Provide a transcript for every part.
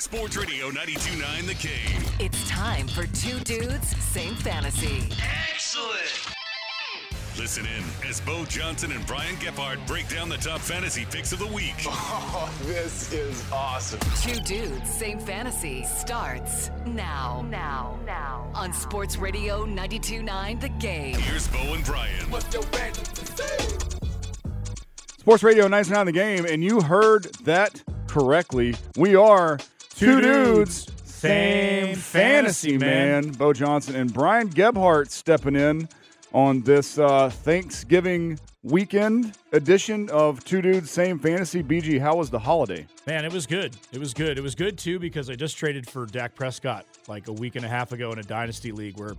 Sports Radio 92.9 The Game. It's time for Two Dudes, Same Fantasy. Excellent. Listen in as Bo Johnson and Brian Gephardt break down the top fantasy picks of the week. Oh, this is awesome. Two Dudes, Same Fantasy starts now. Now. Now. On Sports Radio 92.9 The Game. Here's Bo and Brian. What's your band? Sports Radio 99 the game, and you heard that correctly. We are two, dudes, same fantasy, man. Bo Johnson and Brian Gebhart stepping in on this uh, Thanksgiving weekend edition of Two Dudes, Same Fantasy. BG, how was the holiday? Man, it was good. It was good. It was good too because I just traded for Dak Prescott like a week and a half ago in a dynasty league where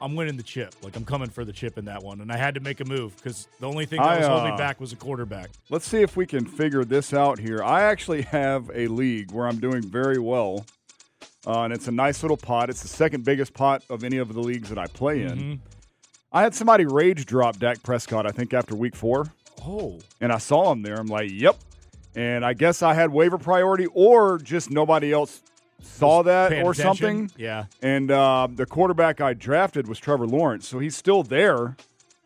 I'm winning the chip. Like I'm coming for the chip in that one, and I had to make a move because the only thing that I, was holding uh, back was a quarterback. Let's see if we can figure this out here. I actually have a league where I'm doing very well, uh, and it's a nice little pot. It's the second biggest pot of any of the leagues that I play in. Mm-hmm. I had somebody rage drop Dak Prescott, I think, after week four. Oh, and I saw him there. I'm like, yep. And I guess I had waiver priority, or just nobody else saw that or attention? something. Yeah. And uh, the quarterback I drafted was Trevor Lawrence, so he's still there.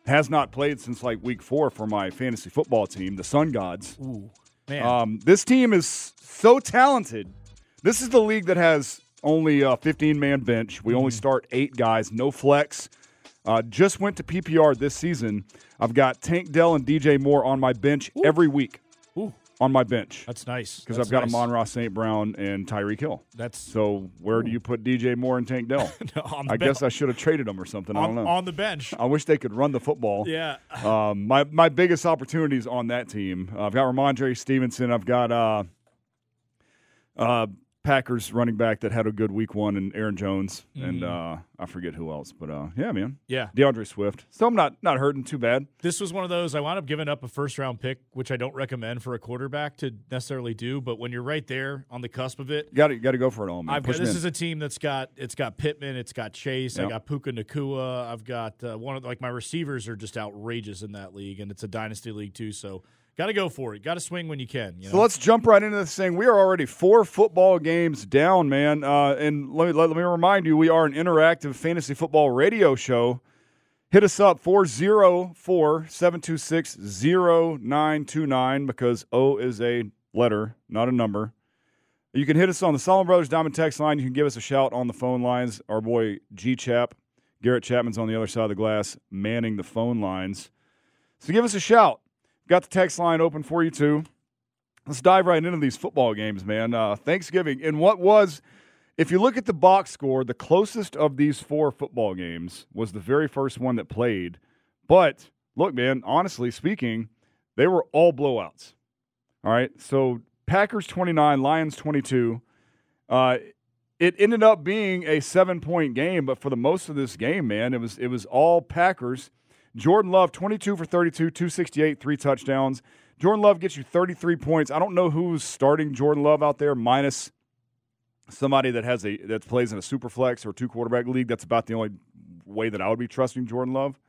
Has not played since like week four for my fantasy football team, the Sun Gods. Ooh, man. Um, this team is so talented. This is the league that has only a 15 man bench. We Mm-hmm. only start eight guys, no flex. Uh, just went to PPR this season. I've got Tank Dell and DJ Moore on my bench every week. On my bench. That's nice. Because I've got nice. Amon Ross St. Brown and Tyreek Hill. That's So where do you put DJ Moore and Tank Dell? on the I guess I should have traded them or something. I don't on, know. on the bench. I wish they could run the football. Yeah. Um, my my biggest opportunities on that team. Uh, I've got Rhamondre Stevenson. I've got uh, uh, Packers running back that had a good week one, and Aaron Jones, and uh, I forget who else. But uh, yeah, man, Mm-hmm. Yeah. D'Andre Swift. So I'm not not hurting too bad. This was one of those I wound up giving up a first round pick, which I don't recommend for a quarterback to necessarily do. But when you're right there on the cusp of it, Got to got to go for it all, man. I've Push got, 'em this in. is a team that's got it's got Pittman, it's got Chase, I got Puka Nacua, I've got uh, one of like my receivers are just outrageous in that league, and it's a dynasty league too. So got to go for it. Got to swing when you can. You know? So let's jump right into this thing. We are already four football games down, man. Uh, and let me, let, me remind you, we are an interactive fantasy football radio show. Hit us up 404 726 0929 because O is a letter, not a number. You can hit us on the Solomon Brothers Diamond Text line. You can give us a shout on the phone lines. Our boy G Chap, Garrett Chapman's on the other side of the glass, manning the phone lines. So give us a shout. Got the text line open for you too. Let's dive right into these football games, man. Uh, Thanksgiving, and what was, if you look at the box score, the closest of these four football games was the very first one that played. But look, man, honestly speaking, they were all blowouts. All right, so Packers 29, Lions 22. Uh, it ended up being a seven point game, but for the most of this game, man, it was it was all Packers. Jordan Love, 22 for 32, 268, three touchdowns. Jordan Love gets you 33 points. I don't know who's starting Jordan Love out there, minus somebody that has a that plays in a super flex or two quarterback league. That's about the only way that I would be trusting Jordan Love.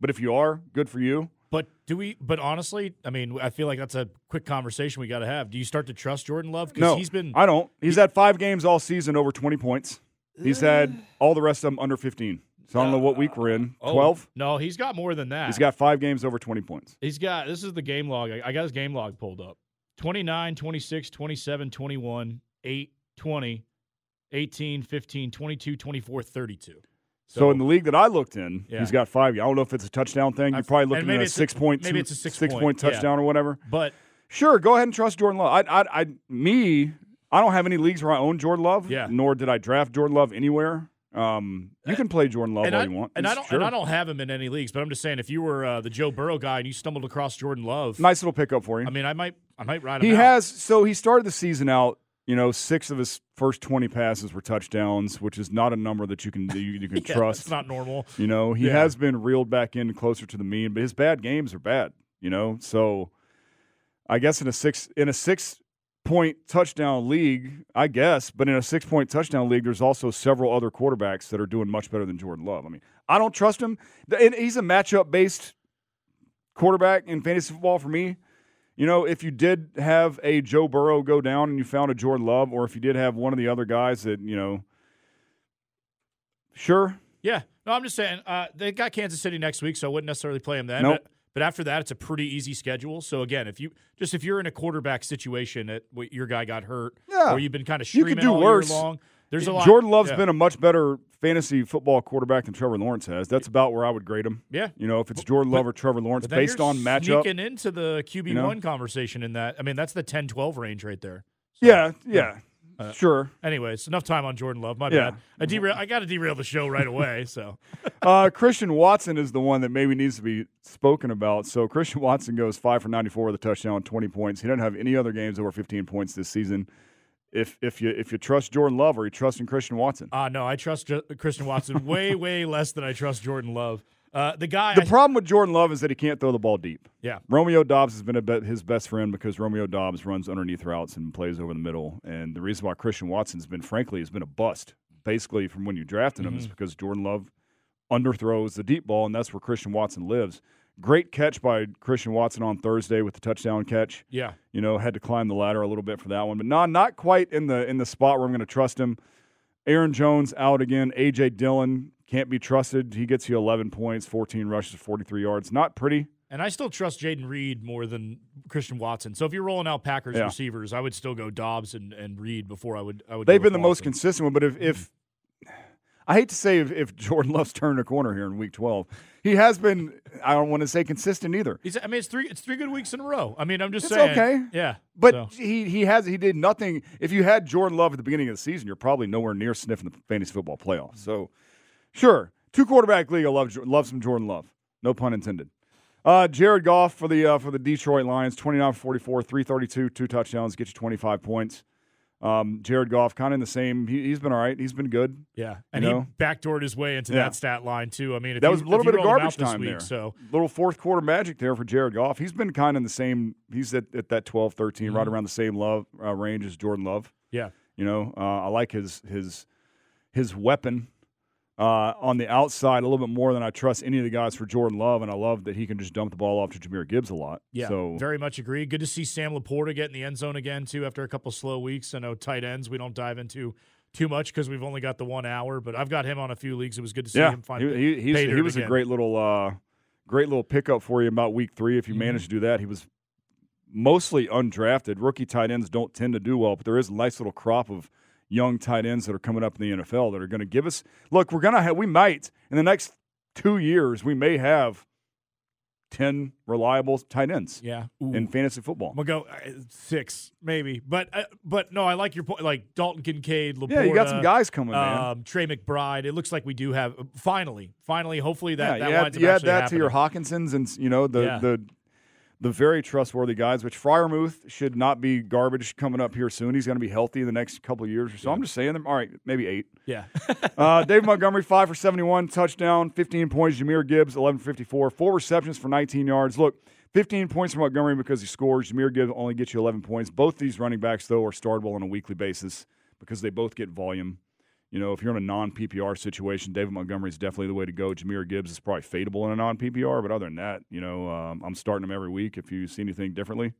But if you are, good for you. But do we? But honestly, I mean, I feel like that's a quick conversation we got to have. Do you start to trust Jordan Love? Because No, he's been. I don't. He's had five games all season over 20 points. He's had all the rest of them under 15. So I don't know what week uh, we're in. oh, 12? No, he's got more than that. He's got five games over 20 points. He's got. This is the game log. I got his game log pulled up. 29, 26, 27, 21, 8, 20, 18, 15, 22, 24, 32. So, in the league that I looked in, Yeah. he's got five. I don't know if it's a touchdown thing. You're probably looking at a it's a- six point, maybe two- it's a six point point, yeah. touchdown or whatever. but Sure, go ahead and trust Jordan Love. I, I, I, me, I don't have any leagues where I own Jordan Love. Yeah. Nor did I draft Jordan Love anywhere. Um, you can play Jordan Love and all I, you want. and I don't sure. and I don't have him in any leagues, but I'm just saying if you were uh, the Joe Burrow guy and you stumbled across Jordan Love, Nice little pickup for you. I mean, I might I might ride him. he out. has. So he started the season out. You know, six of his first twenty passes were touchdowns, which is not a number that you can you, you can Yeah, trust. It's not normal. You know, he Yeah. has been reeled back in closer to the mean, but his bad games are bad. You know, so I guess in a six in a six point touchdown league, I guess, but in a six point touchdown league, there's also several other quarterbacks that are doing much better than Jordan Love. I mean, I don't trust him. And he's a matchup based quarterback in fantasy football for me. You know, if you did have a Joe Burrow go down and you found a Jordan Love, or if you did have one of the other guys that, you know, sure, Yeah. No, I'm just saying uh, they got Kansas City next week, so I wouldn't necessarily play him then. Nope. But, but after that, it's a pretty easy schedule. So again, if you just if you're in a quarterback situation that your guy got hurt, Yeah. or you've been kind of You streaming could do all worse. year long, there's a lot. Jordan Love's yeah. been a much better fantasy football quarterback than Trevor Lawrence has. That's about where I would grade him. Yeah. You know, if it's Jordan Love or Trevor Lawrence based on matchup. sneaking into the QB you know? one conversation in that. I mean, that's the 10-12 range right there. So, Yeah, yeah. Uh, sure. Anyways, enough time on Jordan Love. My Yeah. bad. I derail. I got to derail the show right away. So Uh, Christian Watson is the one that maybe needs to be spoken about. So Christian Watson goes five for ninety-four with a touchdown, twenty points. He doesn't have any other games over fifteen points this season. If if you if you trust Jordan Love or you trust in Christian Watson, uh, no, I trust Ju- Christian Watson way, way less than I trust Jordan Love. Uh, the guy. the I- problem with Jordan Love is that he can't throw the ball deep. yeah. Romeo Doubs has been a bet his best friend because Romeo Doubs runs underneath routes and plays over the middle. And the reason why Christian Watson's been, frankly, has been a bust, basically from when you drafted him, is because Jordan Love underthrows the deep ball, and that's where Christian Watson lives. Great catch by Christian Watson on Thursday with the touchdown catch. Yeah. You know, had to climb the ladder a little bit for that one, but no, not quite in the in the spot where I'm going to trust him. Aaron Jones out again. AJ Dillon can't be trusted. He gets you 11 points, 14 rushes, 43 yards. Not pretty. And I still trust Jayden Reed more than Christian Watson. So if you're rolling out Packers Yeah. receivers, I would still go Doubs and, and Reed before I would. I would. They've been the most consistent one, but if, if I hate to say if, if Jordan Love's turned a corner here in week 12, he has been, I don't want to say consistent either. He's, I mean, it's three. It's three good weeks in a row. I mean, I'm just It's saying. okay. Yeah, But so. he, he has he did nothing. If you had Jordan Love at the beginning of the season, you're probably nowhere near sniffing the fantasy football playoffs. Mm-hmm. So, sure, two quarterback league. I love love some Jordan Love. No pun intended. Uh, Jared Goff for the uh, for the Detroit Lions, 29 44, 332, two touchdowns, get you 25 points. Um, Jared Goff, kind of in the same. He, he's been all right. He's been good. Yeah, and You he backdoored his way into Yeah. that stat line too. I mean, if That you- was a little bit of roll him out garbage time week, there. So Little fourth quarter magic there for Jared Goff. He's been kind of in the same. He's at, at that 12, 13, right Mm-hmm. around the same love uh, range as Jordan Love. yeah, You know, uh, I like his his his weapon uh, on the outside a little bit more than I trust any of the guys for Jordan Love, and I love that he can just dump the ball off to Jahmyr Gibbs a lot. yeah, so very much agree. Good to see Sam Laporta get in the end zone again too after a couple slow weeks. I know tight ends we don't dive into too much because we've only got the one hour, but I've got him on a few leagues. It was good to see yeah, him find. he, he, he was a great little uh, great little pickup for you about week three. If you Mhm. manage to do that, he was mostly undrafted. Rookie tight ends don't tend to do well, but there is a nice little crop of young tight ends that are coming up in the NFL that are going to give us. Look, we're going to have. We might in the next two years. We may have ten reliable tight ends Yeah, Ooh. in fantasy football. We'll go uh, six, maybe, but uh, but no, I like your point. Like Dalton Kincaid, Laporta, Yeah, you got some guys coming, man. um, Trey McBride. It looks like we do have finally, finally, hopefully that yeah, that you add, you add that to your. Hockensons and you know the Yeah. the the very trustworthy guys. Which Freiermuth should not be garbage coming up here soon. He's going to be healthy in the next couple of years or so. I'm just saying them. All right, maybe eight. Yeah, Uh, Dave Montgomery, five for 71, touchdown, 15 points. Jahmyr Gibbs, 11 for 54, four receptions for 19 yards. Look, 15 points for Montgomery because he scores. Jahmyr Gibbs only gets you 11 points. Both these running backs, though, are startable on a weekly basis because they both get volume. You know, if you're in a non PPR situation, David Montgomery is definitely the way to go. Jahmyr Gibbs is probably fadeable in a non PPR, but other than that, you know, um, I'm starting him every week. If you see anything differently,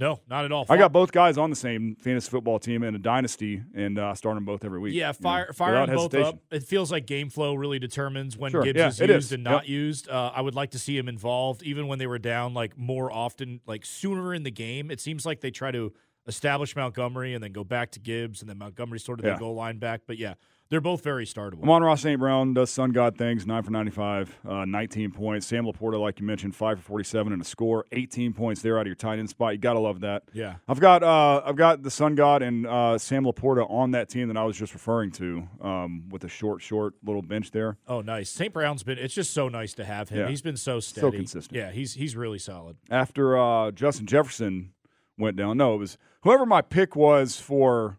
no, not at all. I got both guys on the same fantasy football team in a dynasty, and uh, start them both every week. Yeah, you know, fire fire them both up. It feels like game flow really determines when Sure. Gibbs Yeah, is used is. and Yep. not used. Uh, I would like to see him involved, even when they were down, like more often, like sooner in the game. It seems like they try to establish Montgomery and then go back to Gibbs and then Montgomery sort of Yeah. the goal line back. But yeah, they're both very startable. Amon Ross St. Brown does Sun God things, 9 for 95, uh, 19 points. Sam Laporta, like you mentioned, 5 for 47 and a score, 18 points there out of your tight end spot. You got to love that. Yeah. I've got uh, I've got the Sun God and uh, Sam Laporta on that team that I was just referring to um, with a short, short little bench there. Oh, nice. St. Brown's been. It's just so nice to have him. Yeah. He's been so steady, consistent. Yeah, he's he's really solid. After uh, Justin Jefferson went down, no, it was whoever my pick was for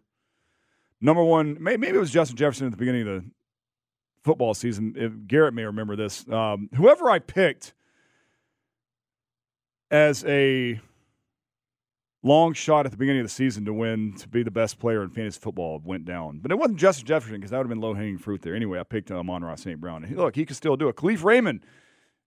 number one. Maybe, it was Justin Jefferson at the beginning of the football season. If Garrett may remember this. Um, whoever I picked as a long shot at the beginning of the season to win to be the best player in fantasy football went down. But it wasn't Justin Jefferson because that would have been low hanging fruit there. Anyway, I picked uh, Amon-Ra St. Brown. Look, he can still do it. Kalif Raymond.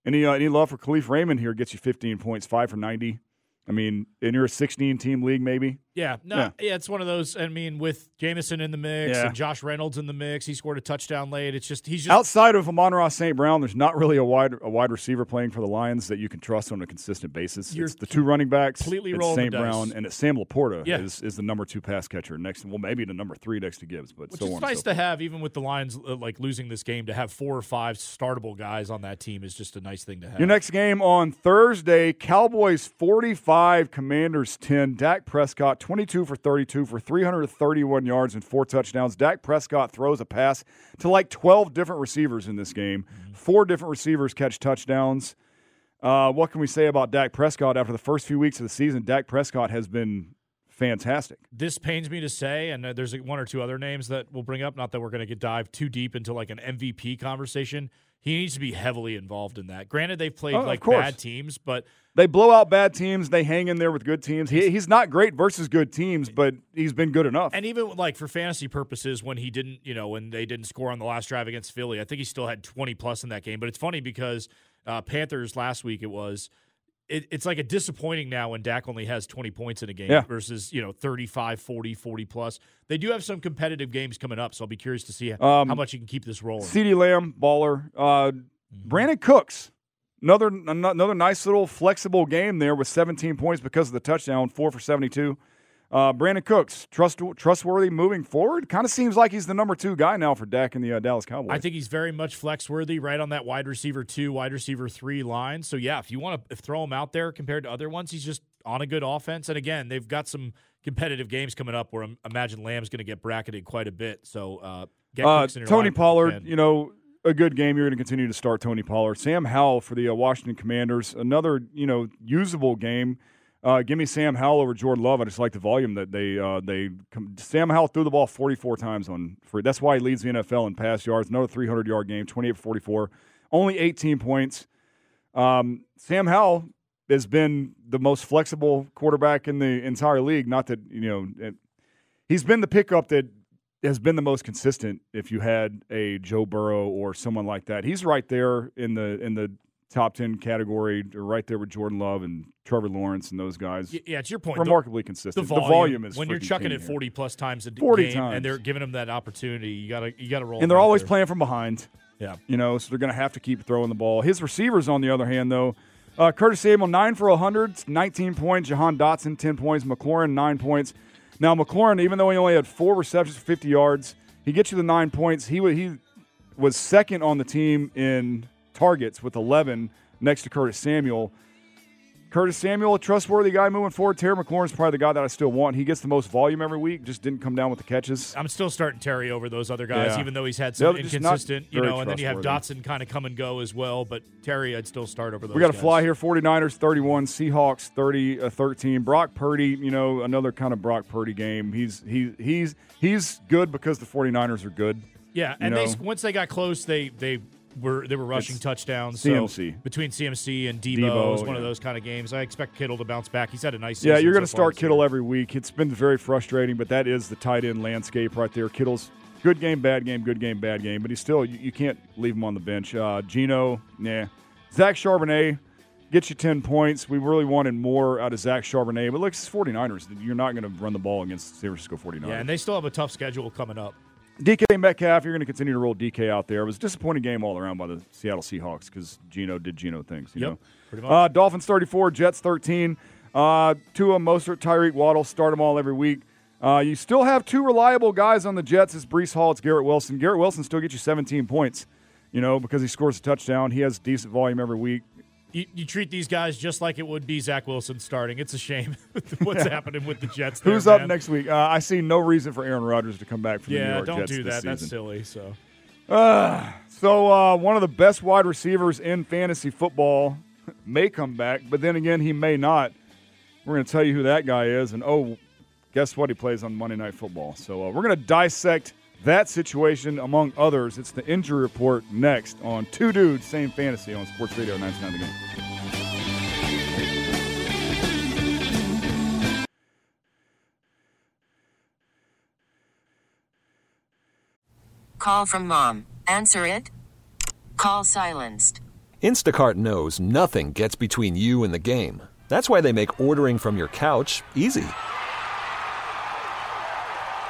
Any uh, any love for Kalif Raymond here gets you 15 points, five for 90. I mean, in your 16 team league, maybe. Yeah, no, Yeah. yeah. it's one of those. I mean, with Jameson in the mix Yeah. and Josh Reynolds in the mix, he scored a touchdown late. It's just he's just Outside of Amon-Ra St. Brown, there's not really a wide a wide receiver playing for the Lions that you can trust on a consistent basis. You're it's the two running backs, completely it's rolling the St. dice. Brown, and it's Sam Laporta Yeah. is, is the number two pass catcher next. Well, maybe the number three next to Gibbs, but which so is nice so to have, even with the Lions uh, like losing this game, to have four or five startable guys on that team is just a nice thing to have. Your next game on Thursday, Cowboys 45, Commanders 10. Dak Prescott 22 for 32 for 331 yards and four touchdowns. Dak Prescott throws a pass to like 12 different receivers in this game. Four different receivers catch touchdowns. Uh, what can we say about Dak Prescott after the first few weeks of the season? Dak Prescott has been fantastic. this pains me to say, and uh, there's one or two other names that we'll bring up. Not that we're going to get dive too deep into like an MVP conversation. He needs to be heavily involved in that. Granted, they've played Oh, like bad teams, but They blow out bad teams. They hang in there with good teams. He, he's not great versus good teams, but he's been good enough. And even like for fantasy purposes, when he didn't, you know, when they didn't score on the last drive against Philly, I think he still had 20 plus in that game. But it's funny because uh, Panthers last week it was. It, it's like a disappointing now when Dak only has 20 points in a game Yeah. versus, you know, 35, 40, 40 plus. They do have some competitive games coming up, so I'll be curious to see Um, how much you can keep this rolling. CeeDee Lamb, baller. Uh, Brandin Cooks, another another nice little flexible game there with 17 points because of the touchdown, four for 72. Uh, Brandin Cooks, trust, trustworthy moving forward. Kind of seems like he's the number two guy now for Dak in the uh, Dallas Cowboys. I think he's very much flex worthy, right on that wide receiver two, wide receiver three line. So yeah, if you want to throw him out there compared to other ones, he's just on a good offense. And again, they've got some competitive games coming up where I imagine Lamb's going to get bracketed quite a bit. So uh, get Uh, Cooks in your Tony Pollard, you know, a good game. You're going to continue to start Tony Pollard. Sam Howell for the uh, Washington Commanders, another you know usable game. Uh, give me Sam Howell over Jordan Love. I just like the volume that they uh, they Sam Howell threw the ball 44 times on free. That's why he leads the NFL in pass yards. Another 300 yard game, 28 for 44, only 18 points. Um, Sam Howell has been the most flexible quarterback in the entire league. Not that you know, it, he's been the pickup that has been the most consistent. If you had a Joe Burrow or someone like that, he's right there in the in the top 10 category, right there with Jordan Love and Trevor Lawrence and those guys. Yeah, it's your point. Remarkably The, consistent. The volume, is when you're chucking king it here. 40 plus times a d- 40 game, times. and they're giving them that opportunity, you gotta you gotta roll. and they're always there. playing from behind. Yeah. You know, so they're going to have to keep throwing the ball. His receivers, on the other hand, though, uh, Curtis Samuel, 9 for 100, 19 points. Jahan Dotson, 10 points. McLaurin, 9 points. Now, McLaurin, even though he only had four receptions for 50 yards, he gets you the nine points. He, he was second on the team in targets with 11 next to Curtis Samuel. Curtis Samuel, a trustworthy guy moving forward. Terry McLaurin's probably the guy that I still want. He gets the most volume every week, just didn't come down with the catches. I'm still starting Terry over those other guys, Yeah. even though he's had some inconsistent, you know, and then you have. Dotson kind of come and go as well. But Terry, I'd still start over those. We got to fly here. 49ers 31, Seahawks 30 uh, 13. Brock Purdy, you know, another kind of Brock Purdy game. He's he he's he's good because the 49ers are good. Yeah, you and they once they got close, they they were they were rushing It's touchdowns. CMC. So between CMC and Deebo, Deebo, it was one of those kind of games. I expect Kittle to bounce back. He's had a nice. Yeah, you're going to so start Kittle every week. It's been very frustrating, but that is the tight end landscape right there. Kittle's good game, bad game, good game, bad game, but he's still you, you can't leave him on the bench. Uh, Geno, nah. Zach Charbonnet gets you 10 points. We really wanted more out of Zach Charbonnet, but look, it's 49ers. You're not going to run the ball against San Francisco 49ers. Yeah, and they still have a tough schedule coming up. DK Metcalf, you're going to continue to roll DK out there. It was a disappointing game all around by the Seattle Seahawks because Geno did Geno things. You Yep, know. Uh, Dolphins 34, Jets 13. Uh, Tua, Mostert, Tyreek Waddle, start them all every week. Uh, you still have two reliable guys on the Jets. It's Breece Hall, it's Garrett Wilson. Garrett Wilson still gets you 17 points, you know, because he scores a touchdown. He has decent volume every week. You, you treat these guys just like it would be Zach Wilson starting. It's a shame what's happening with the Jets. There, Who's up next week? Uh, I see no reason for Aaron Rodgers to come back from the New York Times. Yeah, don't Jets do that. That's season. silly. So So uh, one of the best wide receivers in fantasy football may come back, but then again, he may not. We're going to tell you who that guy is, and oh, guess what? He plays on Monday Night Football. So uh, we're going to dissect that situation among others. It's the injury report next on Two Dudes, Same Fantasy on Sports Radio 99 The Game. Call from mom. Answer it. Call silenced. Instacart knows nothing gets between you and the game. That's why they make ordering from your couch easy.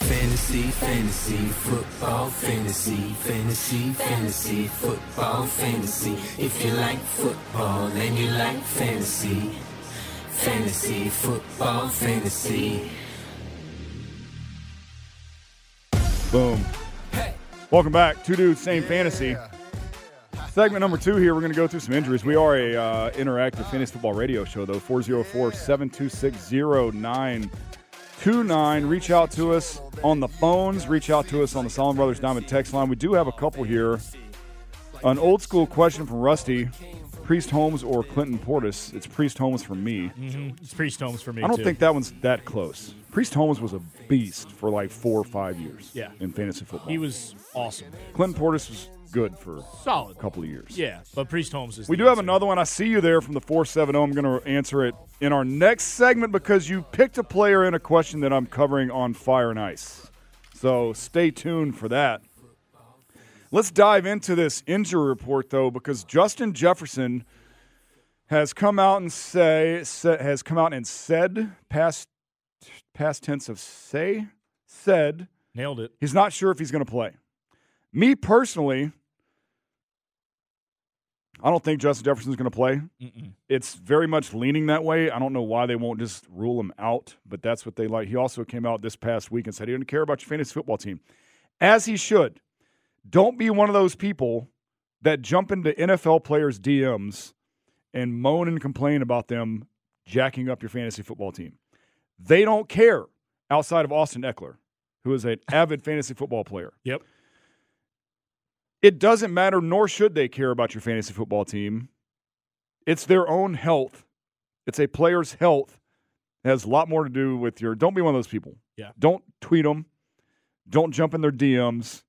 Fantasy, fantasy, football, fantasy, fantasy, fantasy, football, fantasy. If you like football and you like fantasy, fantasy, football, fantasy. Boom. Welcome back. Two dudes, same fantasy. Segment number two here, we're going to go through some injuries. We are a uh, interactive fantasy football radio show, though. 404 726 0929. Reach out to us on the phones. Reach out to us on the Solomon Brothers Diamond text line. We do have a couple here. An old school question from Rusty Priest Holmes or Clinton Portis? It's Priest Holmes for me. hmm it's Priest Holmes for me. I don't too. think that one's that close. Priest Holmes was a beast for like four or five years Yeah. in fantasy football. he was awesome. Clinton Portis was good for Solid. a couple of years. Yeah, but Priest Holmes is. We do have another one. I see you there from the 470. I'm going to answer it in our next segment because you picked a player in a question that I'm covering on Fire and Ice. So stay tuned for that. Let's dive into this injury report though, because Justin Jefferson has come out and say has come out and said past past tense of say said Nailed it. He's not sure if he's going to play. Me personally, I don't think Justin Jefferson's going to play. Mm-mm. It's very much leaning that way. I don't know why they won't just rule him out, but that's what they like. He also came out this past week and said he didn't care about your fantasy football team, as he should. Don't be one of those people that jump into NFL players' DMs and moan and complain about them jacking up your fantasy football team. They don't care outside of Austin Ekeler, who is an avid fantasy football player. Yep. It doesn't matter, nor should they care about your fantasy football team. It's their own health. It's a player's health. It has a lot more to do with your. Don't be one of those people. Yeah. Don't tweet them. Don't jump in their DMs.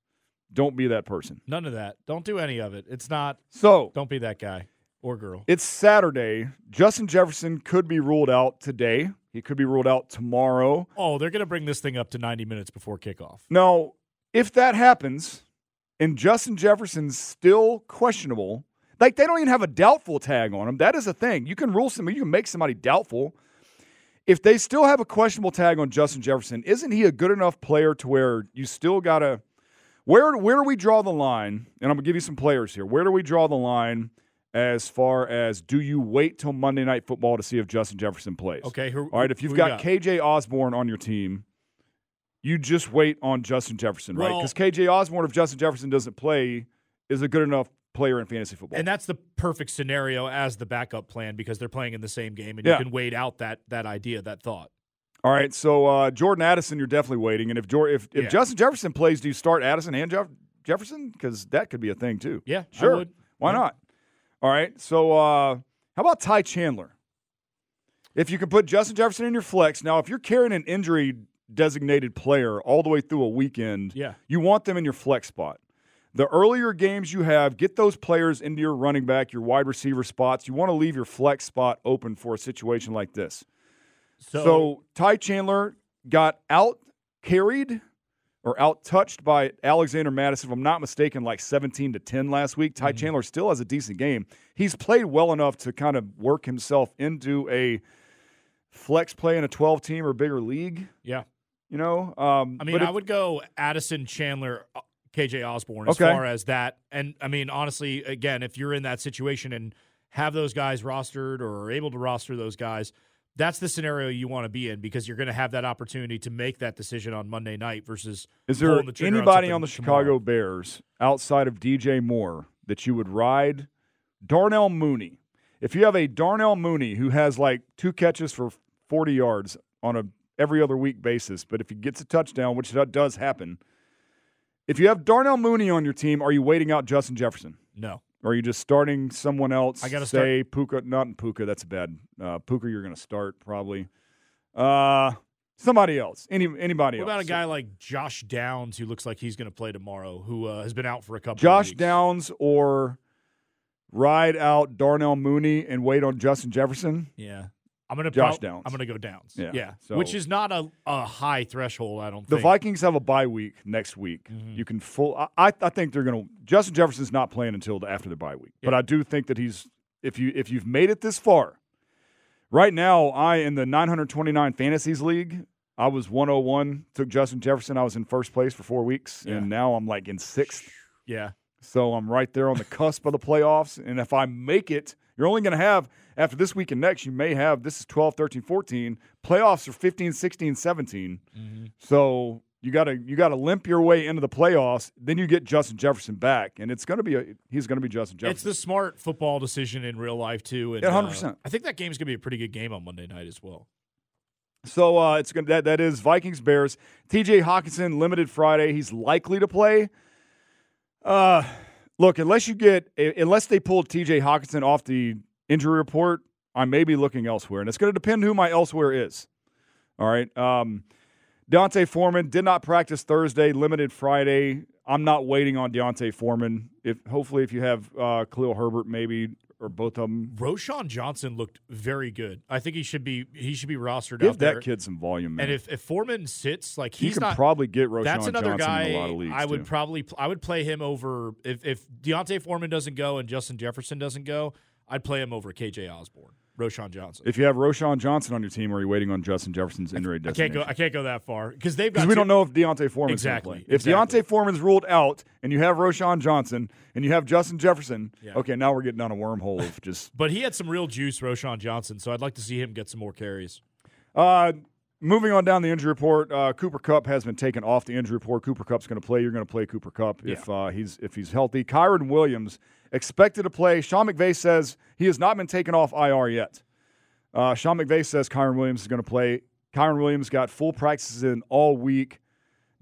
Don't be that person. None of that. Don't do any of it. It's not. So Don't be that guy or girl. it's Saturday. Justin Jefferson could be ruled out today. He could be ruled out tomorrow. Oh, they're going to bring this thing up to 90 minutes before kickoff. Now, if that happens and Justin Jefferson's still questionable, like they don't even have a doubtful tag on him. That is a thing. You can rule somebody, you can make somebody doubtful. If they still have a questionable tag on Justin Jefferson, isn't he a good enough player to where you still gotta where where do we draw the line? And I'm gonna give you some players here. Where do we draw the line as far as do you wait till Monday night football to see if Justin Jefferson plays? Okay. Who, All right, if you've who got, KJ Osborn on your team, you just wait on Justin Jefferson, right? Well- Because KJ Osborn, if Justin Jefferson doesn't play, is a good enough player in fantasy football. And that's the perfect scenario as the backup plan because they're playing in the same game and Yeah. you can wait out that that idea, that thought. All right, so uh, Jordan Addison, you're definitely waiting. And if if, if Yeah. Justin Jefferson plays, do you start Addison and Jeff- Jefferson? Because that could be a thing too. Yeah, sure. Why Yeah. not? All right, so uh, how about Ty Chandler? If you can put Justin Jefferson in your flex now, if you're carrying an injury designated player all the way through a weekend, Yeah. you want them in your flex spot. The earlier games you have, get those players into your running back, your wide receiver spots. You want to leave your flex spot open for a situation like this. So, So, Ty Chandler got out carried or out touched by Alexander Mattison, if I'm not mistaken, like 17 to 10 last week. Mm-hmm. Ty Chandler still has a decent game. He's played well enough to kind of work himself into a flex play in a 12 team or bigger league. yeah. You know, um, I mean, I if- would go Addison, Chandler, uh, KJ Osborn as Okay. far as that. And I mean, honestly, again, if you're in that situation and have those guys rostered or are able to roster those guys, that's the scenario you want to be in because you're going to have that opportunity to make that decision on Monday night versus Is there the anybody something on the tomorrow. Chicago Bears outside of DJ Moore that you would ride? Darnell Mooney. If you have a Darnell Mooney who has like two catches for 40 yards on a every other week basis, but if he gets a touchdown, which does happen, if you have Darnell Mooney on your team, are you waiting out Justin Jefferson? No. Or are you just starting someone else? I gotta say Puka, not in Puka. That's bad. Uh, Puka, you're going to start probably. Uh, somebody else. Any anybody What else? about a guy like Josh Downs who looks like he's going to play tomorrow, who uh, has been out for a couple? of Josh? Downs or ride out Darnell Mooney and wait on Justin Jefferson? Yeah, I'm going to Josh Downs. I'm going to go Downs. Yeah, Yeah, so- which is not a, a high threshold. I don't The think. Vikings have a bye week next week. Mm-hmm. You can full. I, I think they're going to. Justin Jefferson's not playing until the, after the bye week, but I do think that he's. If you if you've made it this far, right now I in the 929 fantasies league. I was 101. Took Justin Jefferson. I was in first place for four weeks, Yeah. and now I'm like in sixth. Yeah, So I'm right there on the cusp of the playoffs. And if I make it, you're only going to have, after this week and next, you may have, this is 12, 13, 14. Playoffs are 15, 16, 17. Mm-hmm. So you got to you got to limp your way into the playoffs. Then you get Justin Jefferson back, and it's going to be a he's going to be Justin Jefferson. it's the smart football decision in real life too. And, Yeah, uh, 100%. I think that game's going to be a pretty good game on Monday night as well. So uh, it's going that that is Vikings Bears. T.J. Hockenson limited Friday. He's likely to play. Uh, look, unless you get unless they pull T.J. Hockenson off the injury report, I may be looking elsewhere, and it's going to depend who my elsewhere is. All right. Um, D'Onta Foreman did not practice Thursday, limited Friday. I'm not waiting on D'Onta Foreman. If hopefully, if you have uh, Khalil Herbert, maybe or both of them, Roschon Johnson looked very good. I think he should be he should be rostered give out there. that kid some volume, man. And if, if Foreman sits, like you he's can not probably get Roschon Johnson, that's another Johnson guy in a lot of leagues. I would too. probably I would play him over if if D'Onta Foreman doesn't go and Justin Jefferson doesn't go, I'd play him over KJ Osborn, Roschon Johnson. If you have Roschon Johnson on your team, are you waiting on Justin Jefferson's injury I can't go I can't go that far because they've because we don't know if D'Onta Foreman's Exactly. If exactly. D'Onta Foreman's ruled out, and you have Roschon Johnson, and you have Justin Jefferson, Yeah. okay, now we're getting on a wormhole of just. But he had some real juice, Roschon Johnson. So I'd like to see him get some more carries. Uh, moving on down the injury report, uh, Cooper Kupp has been taken off the injury report. Cooper Kupp's going to play. You're going to play Cooper Kupp if uh, he's if he's healthy. Kyren Williams expected to play. Sean McVay says he has not been taken off IR yet. Uh, Sean McVay says Kyren Williams is going to play. Kyren Williams got full practices in all week.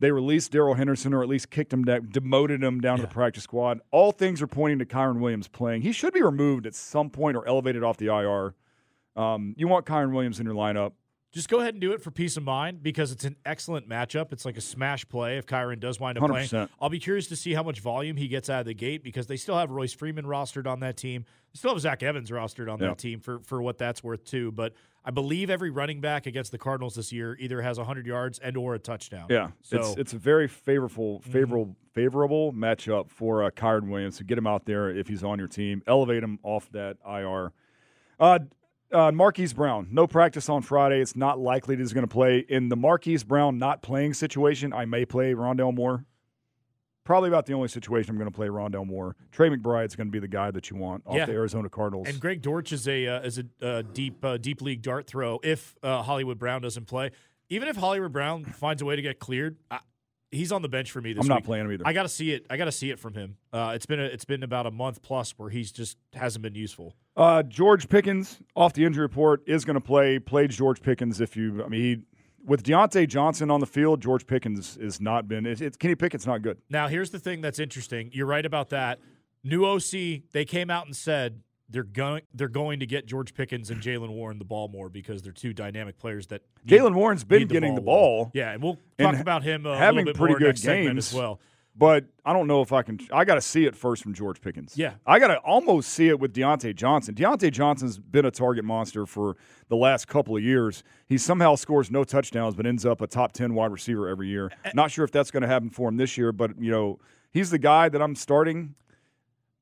They released Darrell Henderson, or at least kicked him down, demoted him down to the practice squad. All things are pointing to Kyren Williams playing. He should be removed at some point or elevated off the IR. Um, you want Kyren Williams in your lineup. Just go ahead and do it for peace of mind because it's an excellent matchup. It's like a smash play if Kyren does wind up 100%. playing. I'll be curious to see how much volume he gets out of the gate because they still have Royce Freeman rostered on that team. They still have Zach Evans rostered on Yeah. that team for, for what that's worth too. But I believe every running back against the Cardinals this year either has 100 yards and or a touchdown. Yeah, So it's it's a very favorable favorable favorable matchup for uh, Kyren Williams to get him out there if he's on your team, elevate him off that IR. Uh, uh, Marquise Brown, no practice on Friday. It's not likely that he's going to play. In the Marquise Brown not playing situation, I may play Rondale Moore. Probably about the only situation I'm going to play Rondale Moore. Trey McBride's going to be the guy that you want off Yeah. the Arizona Cardinals. And Greg Dortch is a uh, is a uh, deep uh, deep league dart throw if uh, Hollywood Brown doesn't play. Even if Hollywood Brown finds a way to get cleared, I, he's on the bench for me this I'm not week. playing him either. I got to see it. I got to see it from him. Uh, it's been a, it's been about a month plus where he's just hasn't been useful. Uh, George Pickens off the injury report is going to play. Played George Pickens. If you, I mean, he, with Diontae Johnson on the field, George Pickens is not been. It's, it's Kenny Pickett's not good. Now, here's the thing that's interesting. You're right about that. New OC, they came out and said they're going they're going to get George Pickens and Jaylen Warren the ball more because they're two dynamic players that Jaylen Warren's been need getting the more. ball. Yeah, and we'll and talk about him uh, a having little bit pretty more good next games as well. But I don't know if I can. I got to see it first from George Pickens. Yeah. I got to almost see it with Diontae Johnson. Diontae Johnson's been a target monster for the last couple of years. He somehow scores no touchdowns, but ends up a top ten wide receiver every year. Not sure if that's going to happen for him this year, but you know he's the guy that I'm starting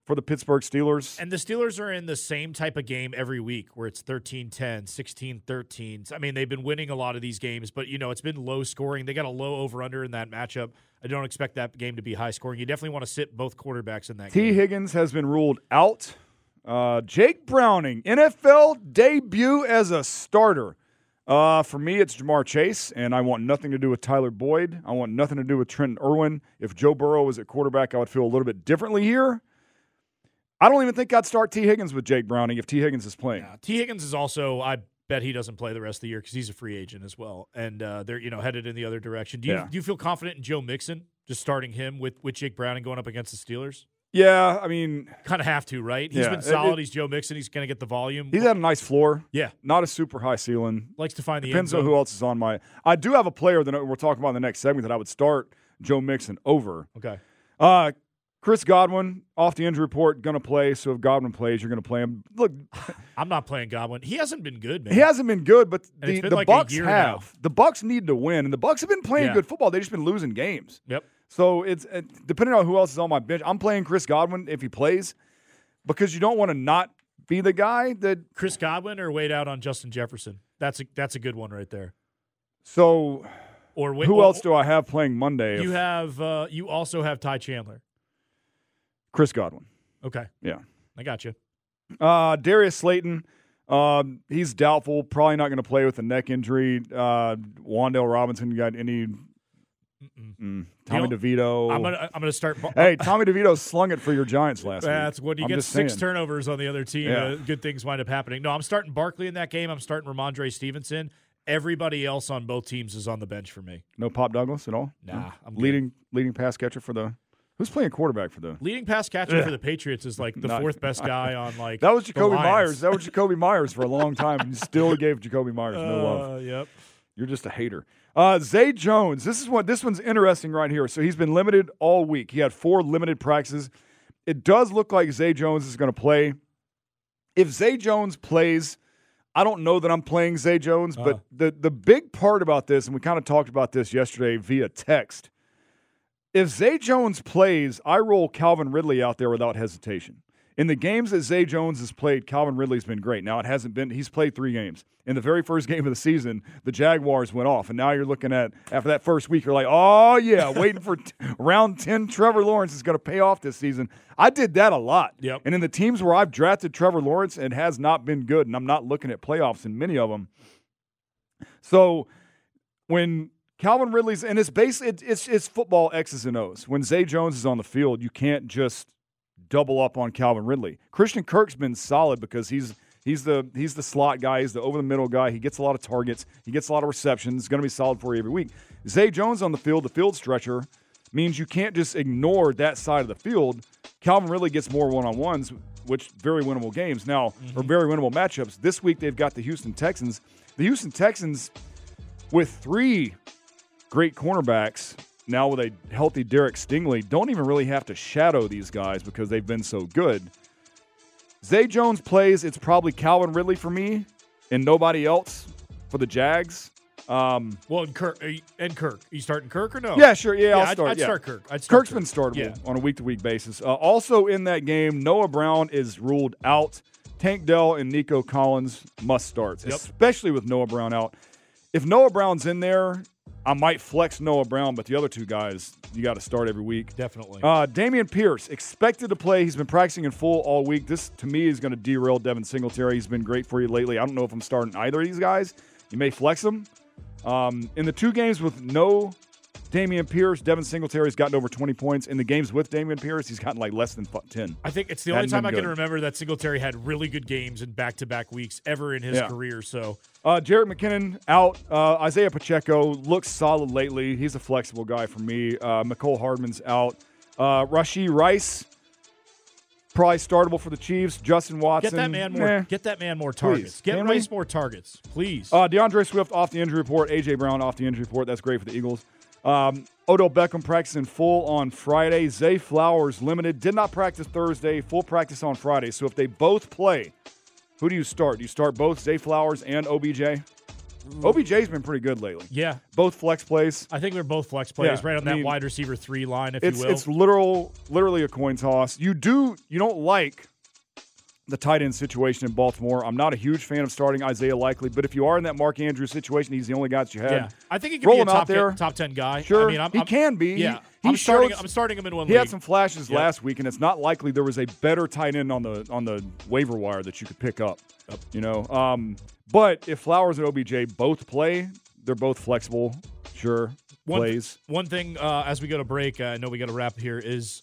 for the Pittsburgh Steelers. And the Steelers are in the same type of game every week where it's 13 10, 16 13. I mean, they've been winning a lot of these games, but, you know, it's been low scoring. They got a low over under in that matchup. I don't expect that game to be high scoring. You definitely want to sit both quarterbacks in that T. game. Higgins has been ruled out. Uh, Jake Browning, NFL debut as a starter. Uh, for me, it's Ja'Marr Chase, and I want nothing to do with Tyler Boyd. I want nothing to do with Trenton Irwin. If Joe Burrow was at quarterback, I would feel a little bit differently here. I don't even think I'd start Tee Higgins with Jake Browning if Tee Higgins is playing. Yeah, Tee Higgins is also, I bet he doesn't play the rest of the year because he's a free agent as well. And uh, they're, you know, headed in the other direction. Do you, Yeah. do you feel confident in Joe Mixon, just starting him with, with Jake Browning going up against the Steelers? Yeah, I mean, Kind of have to, right? He's Yeah, been solid. it- he's Joe Mixon. He's going to get the volume. he's had a nice floor. yeah. Not a super high ceiling. Likes to find the Depends end on who else is on my. I do have a player that we're talking about in the next segment that I would start Joe Mixon over. Okay. Uh, Chris Godwin off the injury report, going to play. So if Godwin plays, you're going to play him. Look, I'm not playing Godwin. He hasn't been good, man. he hasn't been good, but the, the like Bucks year now. have. The Bucks need to win, and the Bucks have been playing Yeah. good football. They've just been losing games. Yep. So it's uh, depending on who else is on my bench. I'm playing Chris Godwin if he plays because you don't want to not be the guy that. Chris Godwin or wait out on Justin Jefferson. That's a that's a good one right there. So Or wait, who or- else do I have playing Monday? you if- have? Uh, you also have Ty Chandler. Chris Godwin. Okay, Yeah. I got you. Uh, Darius Slayton, um, he's doubtful. Probably not going to play with a neck injury. Uh, Wan'Dale Robinson got any? Mm, Tommy DeVito. I'm gonna I'm gonna start. hey, Tommy DeVito slung it for your Giants last week. That's when you I'm get six saying. turnovers on the other team. Yeah. Uh, good things wind up happening. No, I'm starting Barkley in that game. I'm starting Rhamondre Stevenson. Everybody else on both teams is on the bench for me. No Pop Douglas at all. Nah, No? I'm good. leading leading pass catcher for the. Who's playing quarterback for the? Leading pass catcher for the Patriots is like the Not- fourth best guy on like That was Jakobi. Meyers. That was Jakobi Meyers for a long time. and still gave Jakobi Meyers no love. Uh, yep. You're just a hater. Uh, Zay Jones. This is what this one's interesting right here. So he's been limited all week. He had four limited practices. It does look like Zay Jones is going to play. If Zay Jones plays, I don't know that I'm playing Zay Jones, but Uh. the the big part about this, and we kind of talked about this yesterday via text. If Zay Jones plays, I roll Calvin Ridley out there without hesitation. In the games that Zay Jones has played, Calvin Ridley's been great. Now it hasn't been. He's played three games. In the very first game of the season, the Jaguars went off, and now you're looking at after that first week, you're like, oh yeah, waiting for t- round ten. Trevor Lawrence is going to pay off this season. I did that a lot. Yep. And in the teams where I've drafted Trevor Lawrence, it has not been good, and I'm not looking at playoffs in many of them. So when Calvin Ridley's and it's basically it, it's it's football X's and O's. When Zay Jones is on the field, you can't just double up on Calvin Ridley. Christian Kirk's been solid because he's he's the he's the slot guy, he's the over the middle guy. He gets a lot of targets, he gets a lot of receptions. Going to be solid for you every week. Zay Jones on the field, the field stretcher means you can't just ignore that side of the field. Calvin Ridley gets more one on ones, which very winnable games now mm-hmm. or very winnable matchups. This week they've got the Houston Texans. The Houston Texans with three great cornerbacks now with a healthy Derek Stingley don't even really have to shadow these guys because they've been so good. Zay Jones plays, it's probably Calvin Ridley for me and nobody else for the Jags. Um, Well, and Kirk you- and Kirk. you starting Kirk or no? yeah, sure. Yeah, I'll I'd, start. I'd yeah. start Kirk. I'd start Kirk's been startable Yeah. on a week to week basis. Uh, also in that game, Noah Brown is ruled out. Tank Dell and Nico Collins must start, Yep. especially with Noah Brown out. If Noah Brown's in there, I might flex Noah Brown, but the other two guys, you got to start every week. Definitely. Uh, Dameon Pierce expected to play. He's been practicing in full all week. This to me is going to derail Devin Singletary. He's been great for you lately. I don't know if I'm starting either of these guys. You may flex them. Um, in the two games with no Dameon Pierce, Devin Singletary's gotten over 20 points. In the games with Dameon Pierce, he's gotten like less than 10. I think it's the only Hadn't time I can remember that Singletary had really good games in back to back weeks ever in his Yeah. career. So Uh, Jerick McKinnon out. Uh, Isaiah Pacheco looks solid lately. He's a flexible guy for me. Uh, Mecole Hardman's out. Uh, Rashee Rice, probably startable for the Chiefs. Justin Watson. get that man more. Get that man more targets. Get Can we? Rice more targets, please. Uh, D'Andre Swift off the injury report. AJ Brown off the injury report. That's great for the Eagles. Um, Odell Beckham practicing full on Friday. Zay Flowers limited. Did not practice Thursday. Full practice on Friday. So if they both play, who do you start? Do you start both Zay Flowers and OBJ? OBJ's been pretty good lately. yeah, Both flex plays. I think they're both flex plays, Yeah, right on I that mean, wide receiver three line, if you will. it's literal, literally a coin toss. You do you don't like the tight end situation in Baltimore. I'm not a huge fan of starting Isaiah Likely, but if you are in that Mark Andrews situation, he's the only guy that you have. yeah, I think he could Roll be a him out top there. 10, top ten guy. Sure, I mean, I'm, he I'm- can be. Yeah, He I'm starting. I'm starting him in one He league. had some flashes Yep. last week, and it's not likely there was a better tight end on the on the waiver wire that you could pick up. You know, um, but if Flowers and OBJ both play, they're both flexible. Sure, One, plays. one thing uh, as we go to break, uh, I know we got to wrap here, is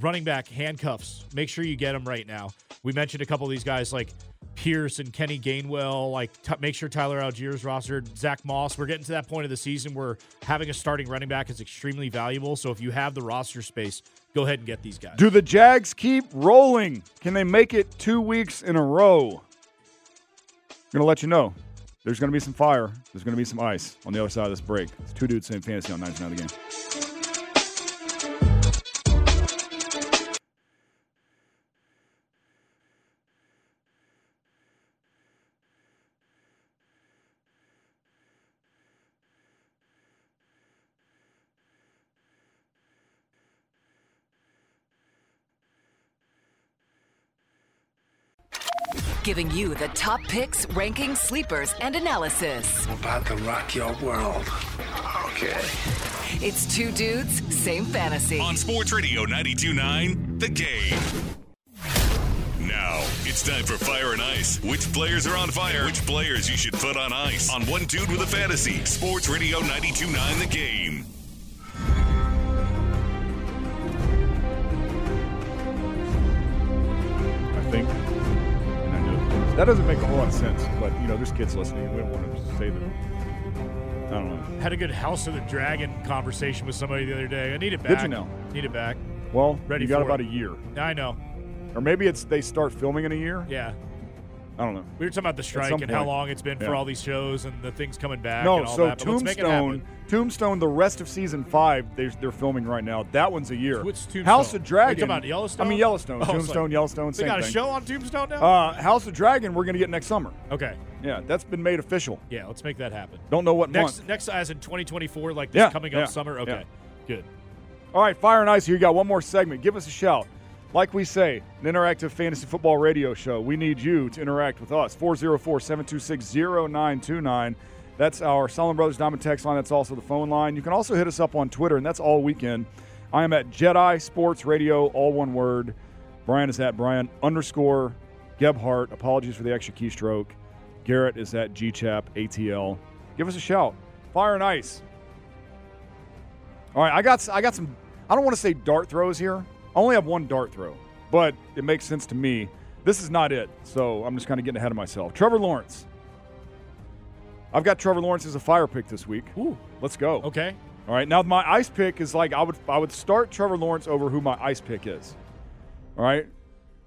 running back handcuffs. Make sure you get them right now. We mentioned a couple of these guys like Pierce and Kenny Gainwell. Like, t- make sure Tyler Allgeier rostered. Zack Moss. We're getting to that point of the season where having a starting running back is extremely valuable. So if you have the roster space, go ahead and get these guys. Do the Jags keep rolling? Can they make it two weeks in a row? I'm gonna let you know. There's gonna be some fire. There's gonna be some ice on the other side of this break. It's two dudes saying fantasy on 99 the game. Giving you the top picks, rankings, sleepers, and analysis. About to rock your world. Okay. It's two dudes, same fantasy. On Sports Radio 929, The Game. Now, it's time for Fire and Ice. Which players are on fire? Which players you should put on ice? On One Dude with a Fantasy. Sports Radio 929, The Game. That doesn't make a whole lot of sense, but you know, there's kids listening. We don't want to say that. I don't know. Had a good House of the Dragon conversation with somebody the other day. I need it back. Did you know? Need it back. Well, Ready you got about it. a year, I know. or maybe it's they start filming in a year. Yeah. I don't know. We were talking about the strike and how long it's been for all these shows and the things coming back No, and all so that. But let's make it Tombstone. Tombstone, the rest of season five, they're, they're filming right now. That one's a year. What's Tombstone? House of Dragon. about Yellowstone? I mean Yellowstone, Oh, Tombstone, like- Yellowstone, They same got a thing. show on Tombstone now? Uh, House of Dragon, we're gonna get next summer. okay. Yeah, that's been made official. Yeah, let's make that happen. Don't know what Next, month. next as in 2024, like this Yeah, coming yeah, up summer. Okay, yeah. good. All right, Fire and Ice here. You got one more segment. Give us a shout. Like we say, an interactive fantasy football radio show. We need you to interact with us. 404 726 0929. That's our Solomon Brothers Diamond text line. That's also the phone line. You can also hit us up on Twitter, and that's all weekend. I am at Jedi Sports Radio, all one word. Brian is at Brian underscore Gebhart. Apologies for the extra keystroke. Garrett is at GChap ATL. Give us a shout. Fire and Ice. All right, I got I got some. I don't want to say dart throws here. I only have one dart throw, but it makes sense to me. This is not it, so I'm just kind of getting ahead of myself. Trevor Lawrence. I've got Trevor Lawrence as a fire pick this week. Ooh, Let's go. okay. All right, now my ice pick is like I would I would start Trevor Lawrence over who my ice pick is. All right,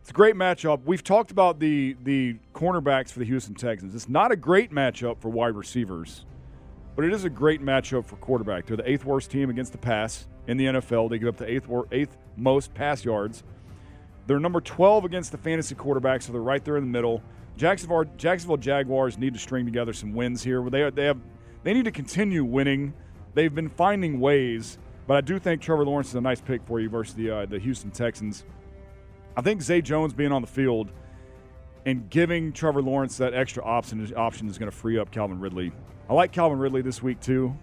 it's a great matchup. We've talked about the the cornerbacks for the Houston Texans. It's not a great matchup for wide receivers, but it is a great matchup for quarterback. They're the eighth worst team against the pass in the NFL. They give up the eighth wor- eighth most pass yards. They're number 12 against the fantasy quarterback, so they're right there in the middle. Jacksonville, Jacksonville Jaguars need to string together some wins here. They they have they need to continue winning. They've been finding ways, but I do think Trevor Lawrence is a nice pick for you versus the uh, the Houston Texans. I think Zay Jones being on the field and giving Trevor Lawrence that extra option option is going to free up Calvin Ridley. I like Calvin Ridley this week too.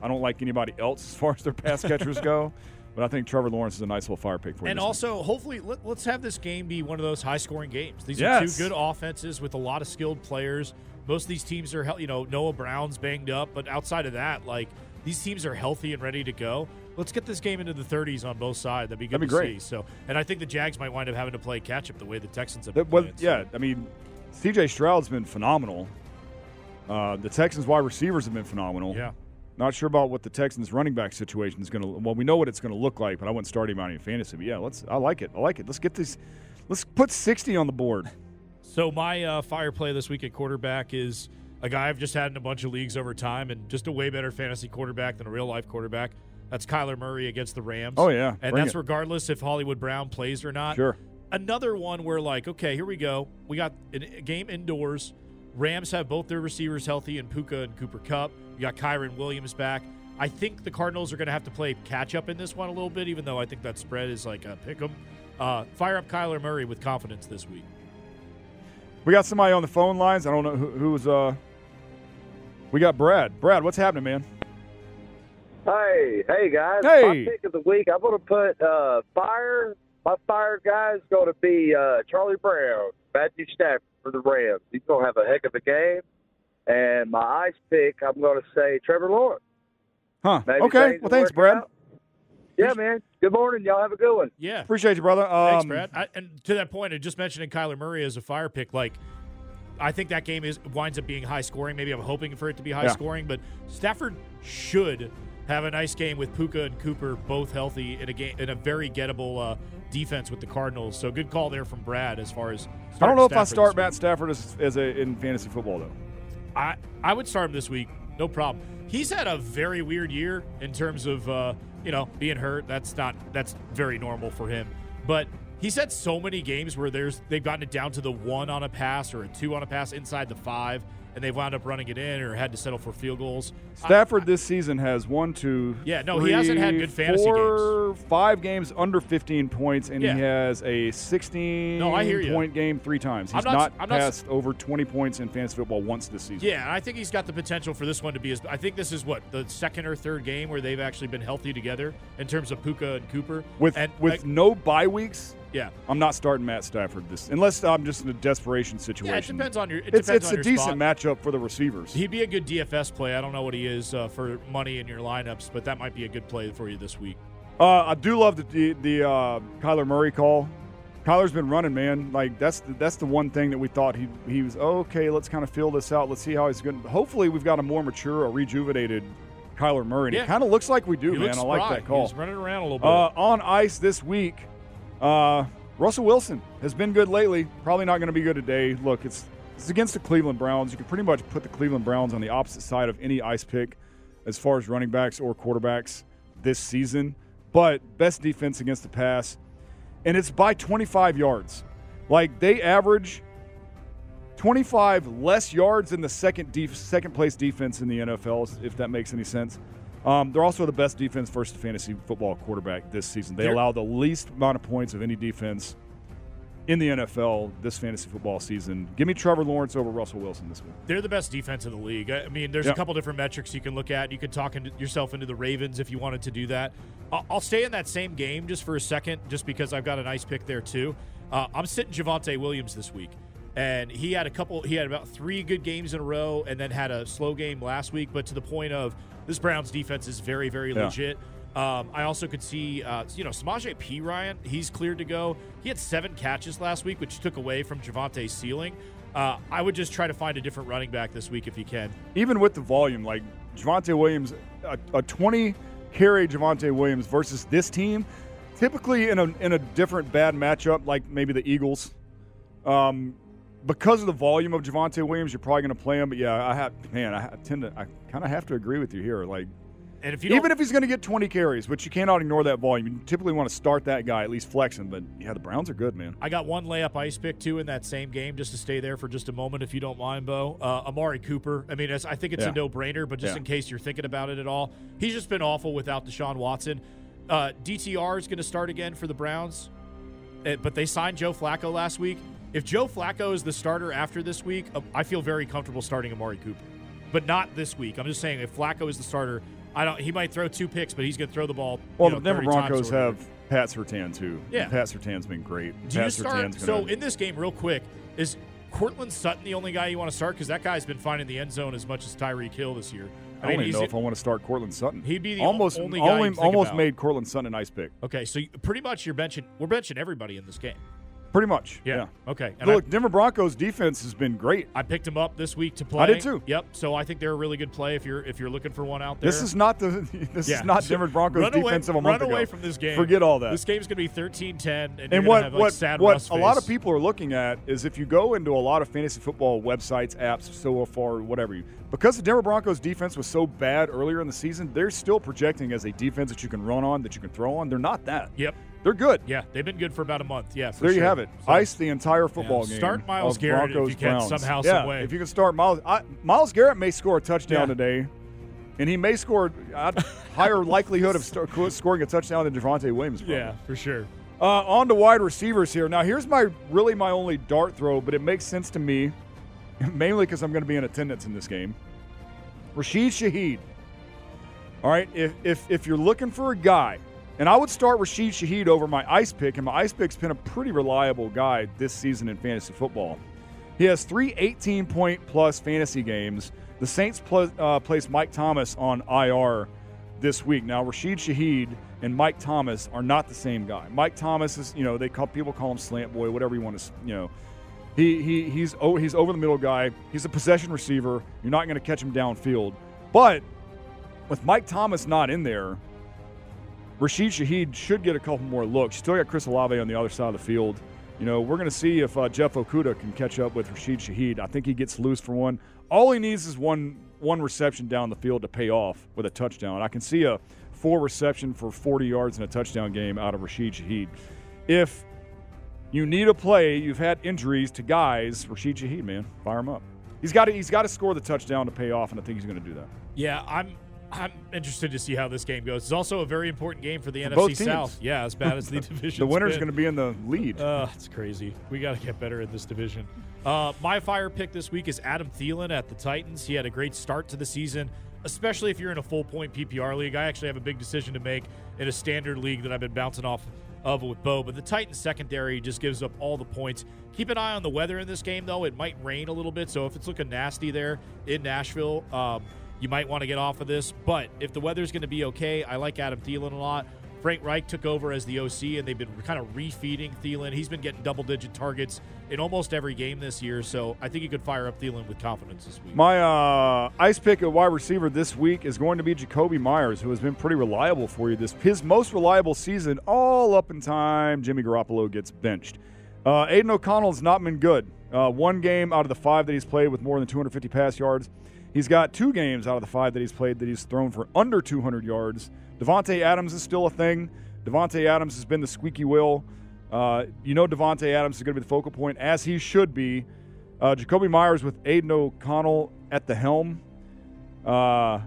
I don't like anybody else as far as their pass catchers go, but I think Trevor Lawrence is a nice little fire pick for you. And also, hopefully, let, let's have this game be one of those high-scoring games. These Yes. are two good offenses with a lot of skilled players. Most of these teams are, you know, Noah Brown's banged up, but outside of that, like these teams are healthy and ready to go. Let's get this game into the 30s on both sides. That'd be good That'd be to great. see. So, and I think the Jags might wind up having to play catch up the way the Texans have. That, well, playing, so- yeah, I mean, C.J. Stroud's been phenomenal. Uh, the Texans wide receivers have been phenomenal. Yeah. Not sure about what the Texans running back situation is going to. Well, we know what it's going to look like, but I wouldn't start him out in fantasy. But yeah, let's. I like it. I like it. Let's get this. Let's put sixty on the board. So my uh, fire play this week at quarterback is a guy I've just had in a bunch of leagues over time, and just a way better fantasy quarterback than a real life quarterback. That's Kyler Murray against the Rams. Oh, yeah. and Bring that's it. regardless if Hollywood Brown plays or not. Sure. Another one where like, okay, here we go. We got a game indoors. Rams have both their receivers healthy, and Puka and Cooper Kupp. You got Kyren Williams back. I think the Cardinals are going to have to play catch up in this one a little bit, even though I think that spread is like a pick 'em. Uh, fire up Kyler Murray with confidence this week. We got somebody on the phone lines. I don't know who, who's. Uh, we got Brad. Brad, what's happening, man? Hey, hey guys. Hey. My pick of the week, I'm going to put uh, fire. My fire guy is going to be uh, Charlie Brown, Matthew Stafford for the Rams. He's going to have a heck of a game. And my ice pick, I'm going to say Trevor Lawrence. Huh? Maybe okay. Well, thanks, Brad. out. Yeah, man. Good morning. Y'all have a good one. Yeah. Appreciate you, brother. Um, Thanks, Brad. I, and to that point, I just mentioning Kyler Murray as a fire pick. Like, I think that game is winds up being high scoring. Maybe I'm hoping for it to be high Yeah. scoring, but Stafford should have a nice game with Puka and Cooper both healthy in a game in a very gettable uh, defense with the Cardinals. So good call there from Brad as far as. I don't know if I start Matt Stafford as, as a in fantasy football though. I I would start him this week, no problem. He's had a very weird year in terms of uh, you know being hurt. That's not that's very normal for him, but. He's had so many games where there's they've gotten it down to the one on a pass or a two on a pass inside the five, and they've wound up running it in or had to settle for field goals. Stafford this season has one, two, Yeah, no, he hasn't had good fantasy four, Five games under 15 points, and Yeah. he has a 16 No, I hear point game three times. I'm He's not- not, I'm not- passed over 20 points in fantasy football once this season. Yeah, I think he's got the potential for this one to be as. I think this is what the second or third game where they've actually been healthy together in terms of Puka and Cooper. With and with like, no bye weeks, yeah, I'm not starting Matt Stafford this unless I'm just in a desperation situation. Yeah, It depends on your- it it's it's on a decent spot. matchup for the receivers. he'd be a good DFS play. I don't know what he is uh, for money in your lineups, but that might be a good play for you this week. Uh, I do love the the, the uh, Kyler Murray call. Kyler's been running, man. Like that's the, that's the one thing that we thought he he was okay. Let's kind of feel this out. Let's see how he's going. Hopefully, we've got a more mature, a rejuvenated Kyler Murray. And Yeah. It kind of looks like we do, He man. I like that call. He's running around a little bit. Uh, on ice this week, uh, Russell Wilson has been good lately. Probably not going to be good today. Look, it's it's against the Cleveland Browns. You can pretty much put the Cleveland Browns on the opposite side of any ice pick as far as running backs or quarterbacks this season. But best defense against the pass, and it's by 25 yards. Like they average 25 less yards than the second def- second place defense in the NFL, if that makes any sense. Um, they're also the best defense versus fantasy football quarterback this season. They allow the least amount of points of any defense in the NFL this fantasy football season. Give me Trevor Lawrence over Russell Wilson this week. They're the best defense in the league. I mean, there's Yeah. a couple different metrics you can look at. You could talk into, yourself into the Ravens if you wanted to do that. I'll, I'll stay in that same game just for a second, just because I've got a nice pick there too. Uh, I'm sitting Javonte Williams this week, and he had a couple. He had about three good games in a row, and then had a slow game last week. But to the point of this Browns defense is very, very Yeah. legit. Um, I also could see, uh, you know, Samaje Perine. He's cleared to go. He had seven catches last week, which took away from Javonte's ceiling. Uh, I would just try to find a different running back this week if you can. Even with the volume, like Javonte Williams, a, a 20 carry Javonte Williams versus this team, typically in a in a different bad matchup, like maybe the Eagles. Um, because of the volume of Javonte Williams, you're probably going to play him. But yeah, I have man, I tend to, I kind of have to agree with you here. Like, And if you even if he's going to get 20 carries, which you cannot ignore that volume, you typically want to start that guy at least flexing. But yeah, the Browns are good, man. I got one layup ice pick too in that same game, just to stay there for just a moment, if you don't mind, Bo. Uh, Amari Cooper. I mean, I think it's Yeah. a no-brainer, but just Yeah. in case you're thinking about it at all, he's just been awful without Deshaun Watson. Uh, DTR is going to start again for the Browns, Uh, but they signed Joe Flacco last week. If Joe Flacco is the starter after this week, uh, I feel very comfortable starting Amari Cooper, but not this week. I'm just saying if Flacco is the starter, I don't. He might throw two picks, but he's going to throw the ball. Well, you know, the Denver Broncos have Pat Surtain too. Yeah. Pat Surtain's been great. Do you start? Surtain's So gonna- in this game, real quick, is Courtland Sutton the only guy you want to start? Because that guy's been finding the end zone as much as Tyreek Hill this year. I, mean, don't even know if I want to start Courtland Sutton. He'd be the almost only guy only, almost about. made Courtland Sutton an ice pick. Okay, so pretty much you're benching. We're benching everybody in this game. Pretty much. Yeah. Yeah. Okay. And Look, Denver Broncos defense has been great. I, I picked him up this week to play. I did too. Yep. So I think they're a really good play if you're if you're looking for one out there. This is not the this Yeah. is not So Denver Broncos run defense away, of a month run ago. away from this game. Forget all that. This game's going to be 13-10, and, and what have, like, what sad what a lot of people are looking at is if you go into a lot of fantasy football websites, apps, so far, whatever you, because the Denver Broncos defense was so bad earlier in the season, they're still projecting as a defense that you can run on, that you can throw on. They're not that. Yep. They're good. Yeah, they've been good for about a month. Yeah. for there you have it. So- Ice the entire football Yeah, game. start Myles of Garrett if Broncos you can somehow, yeah, some way. If you can start Myles, I, Myles Garrett may score a touchdown Yeah. today, and he may score a higher likelihood of start, scoring a touchdown than Devontae Williams. probably. Yeah, for sure. Uh, on to wide receivers here. Now, here's my really my only dart throw, but it makes sense to me, mainly because I'm going to be in attendance in this game. Rashid Shaheed. All right, if if if you're looking for a guy, and I would start Rashid Shaheed over my ice pick, and my ice pick's been a pretty reliable guy this season in fantasy football. He has three 18 point plus fantasy games. The Saints pl- uh, placed Mike Thomas on IR this week. Now, Rashid Shaheed and Mike Thomas are not the same guy. Mike Thomas is, you know, they call people call him slant boy, whatever you want to, you know. He, he he's oh, he's over the middle guy. He's a possession receiver. You're not going to catch him downfield. But with Mike Thomas not in there, Rashid Shaheed should get a couple more looks. Still got Chris Olave on the other side of the field. You know, we're going to see if uh, Jeff Okudah can catch up with Rashid Shaheed. I think he gets loose for one. All he needs is one one reception down the field to pay off with a touchdown. I can see a four reception for 40 yards in a touchdown game out of Rashid Shaheed. If you need a play, you've had injuries to guys, Rashid Shaheed, man, fire him up. He's got to he's got to score the touchdown to pay off, and I think he's going to do that. Yeah, I'm I'm interested to see how this game goes. It's also a very important game for the For NFC. South. Yeah, as bad as the division. the winner's going to be in the lead. Uh, it's crazy. We got to get better at this division. Uh, my fire pick this week is Adam Thielen at the Titans. He had a great start to the season, especially if you're in a full point PPR league. I actually have a big decision to make in a standard league that I've been bouncing off of with Bo. But the Titans secondary just gives up all the points. Keep an eye on the weather in this game, though. It might rain a little bit, so if it's looking nasty there in Nashville, um, you might want to get off of this. But if the weather's going to be okay, I like Adam Thielen a lot. Frank Reich took over as the OC, and they've been kind of refeeding Thielen. He's been getting double digit targets in almost every game this year, so I think you could fire up Thielen with confidence this week. My uh, ice pick at wide receiver this week is going to be Jakobi Meyers, who has been pretty reliable for you. This his most reliable season, all up in time. Jimmy Garoppolo gets benched. Uh, Aidan O'Connell's not been good. Uh, one game out of the five that he's played with more than 250 pass yards. He's got two games out of the five that he's played that he's thrown for under 200 yards. Davante Adams is still a thing. Davante Adams has been the squeaky wheel. Uh, you know Davante Adams is going to be the focal point, as he should be. Uh, Jakobi Meyers with Aidan O'Connell at the helm uh,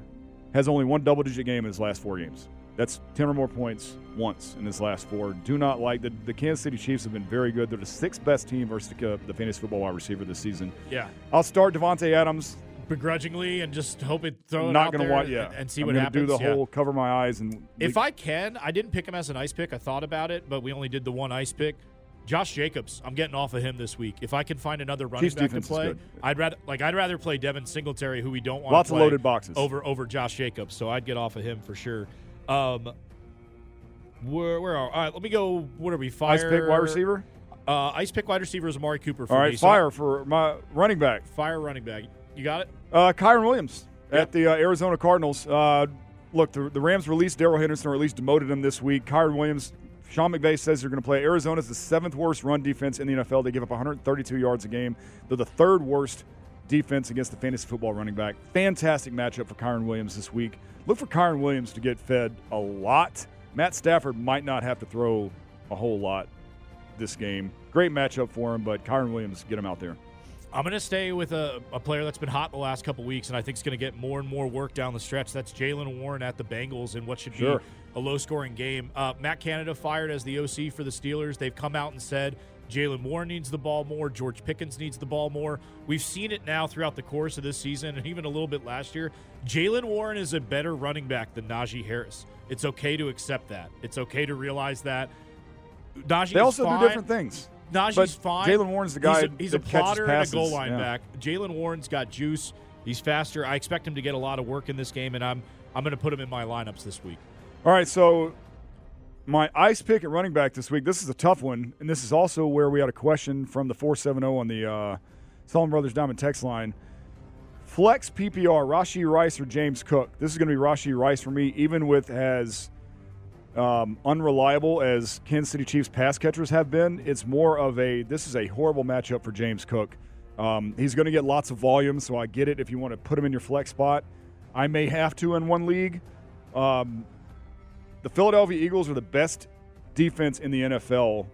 has only one double-digit game in his last four games. That's 10 or more points once in his last four. Do not like the, the Kansas City Chiefs have been very good. They're the sixth best team versus the, uh, the fantasy football wide receiver this season. Yeah. I'll start Davante Adams. Begrudgingly and just hope it throw it Not out going to there watch. Yeah, and, and see I'm what happens. Do the yeah. whole cover my eyes and If I can, I didn't pick him as an ice pick. I thought about it, but we only did the one ice pick. Josh Jacobs, I'm getting off of him this week. If I can find another running Chiefs back to play. I'd rather like I'd rather play Devin Singletary, who we don't want. Lots to of loaded boxes. over over Josh Jacobs. So I'd get off of him for sure. Um, where where are? All right, let me go. What are we? Fire ice pick wide receiver. Uh, ice pick wide receiver is Amari Cooper. For All me, right, so- fire for my running back. fire running back. You got it. Uh, Kyren Williams Yep. at the uh, Arizona Cardinals. Uh, look, the, the Rams released Darrell Henderson, or at least demoted him this week. Kyren Williams, Sean McVay says they're going to play. Arizona's the seventh worst run defense in the NFL. They give up 132 yards a game. They're the third worst defense against the fantasy football running back. Fantastic matchup for Kyren Williams this week. Look for Kyren Williams to get fed a lot. Matt Stafford might not have to throw a whole lot this game. Great matchup for him, but Kyren Williams, get him out there. I'm going to stay with a, a player that's been hot the last couple weeks, and I think is going to get more and more work down the stretch. That's Jaylen Warren at the Bengals in what should Sure. be a low scoring game. Uh, Matt Canada fired as the OC for the Steelers. They've come out and said Jaylen Warren needs the ball more. George Pickens needs the ball more. We've seen it now throughout the course of this season and even a little bit last year. Jaylen Warren is a better running back than Najee Harris. It's okay to accept that. It's okay to realize that. Najee They also fine. do different things. Najee's But fine. Jaylen Warren's the guy He's a, he's a plotter and a goal line yeah. back. Jaylen Warren's got juice. He's faster. I expect him to get a lot of work in this game, and I'm I'm going to put him in my lineups this week. All right, so my ice pick at running back this week. This is a tough one, and this is also where we had a question from the four seven zero on the uh, Solomon Brothers Diamond text line. Flex PPR, Rashee Rice or James Cook. This is going to be Rashee Rice for me, even with as um, unreliable as Kansas City Chiefs pass catchers have been. It's more of a this is a horrible matchup for James Cook. Um, he's going to get lots of volume, so I get it if you want to put him in your flex spot. I may have to in one league. Um, the Philadelphia Eagles are the best defense in the NFL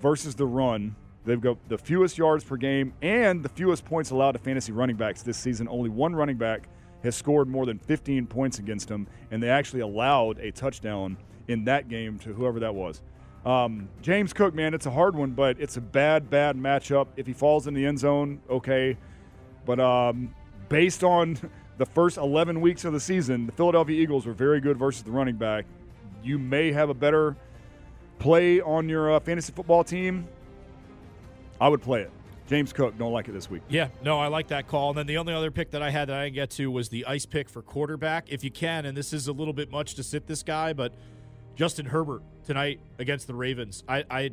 versus the run. They've got the fewest yards per game and the fewest points allowed to fantasy running backs this season. Only one running back has scored more than 15 points against them, and they actually allowed a touchdown in that game to whoever that was. Um, James Cook, man, it's a hard one, but it's a bad, bad matchup. If he falls in the end zone, okay. But um, based on the first 11 weeks of the season, the Philadelphia Eagles were very good versus the running back. You may have a better play on your uh, fantasy football team. I would play it. James Cook, don't like it this week. Yeah, no, I like that call. And then the only other pick that I had that I didn't get to was the ice pick for quarterback. If you can, and this is a little bit much to sit this guy, but Justin Herbert tonight against the Ravens. I, I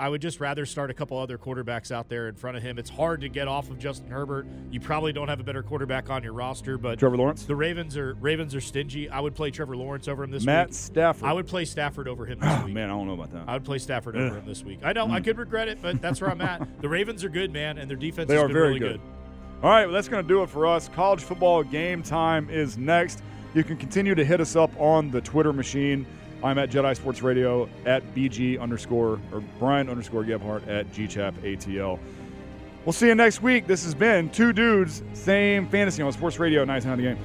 I would just rather start a couple other quarterbacks out there in front of him. It's hard to get off of Justin Herbert. You probably don't have a better quarterback on your roster, but Trevor Lawrence. The Ravens are Ravens are stingy. I would play Trevor Lawrence over him this Matt week. Stafford. I would play Stafford over him this Oh, week. man, I don't know about that. I would play Stafford over him this week. I know I mm. could regret it, but that's where I'm at. The Ravens are good, man, and their defense They has are been very really good. good. All right, well, that's going to do it for us. College football game time is next. You can continue to hit us up on the Twitter machine. I'm at Jedi Sports Radio at BG underscore or Brian underscore Gebhart at GChap ATL. We'll see you next week. This has been Two Dudes, Same Fantasy on Sports Radio, 9 the game.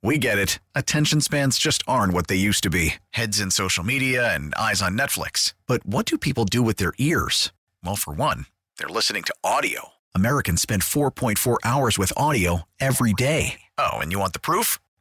We get it. Attention spans just aren't what they used to be heads in social media and eyes on Netflix. But what do people do with their ears? Well, for one, they're listening to audio. Americans spend 4.4 hours with audio every day. Oh, and you want the proof?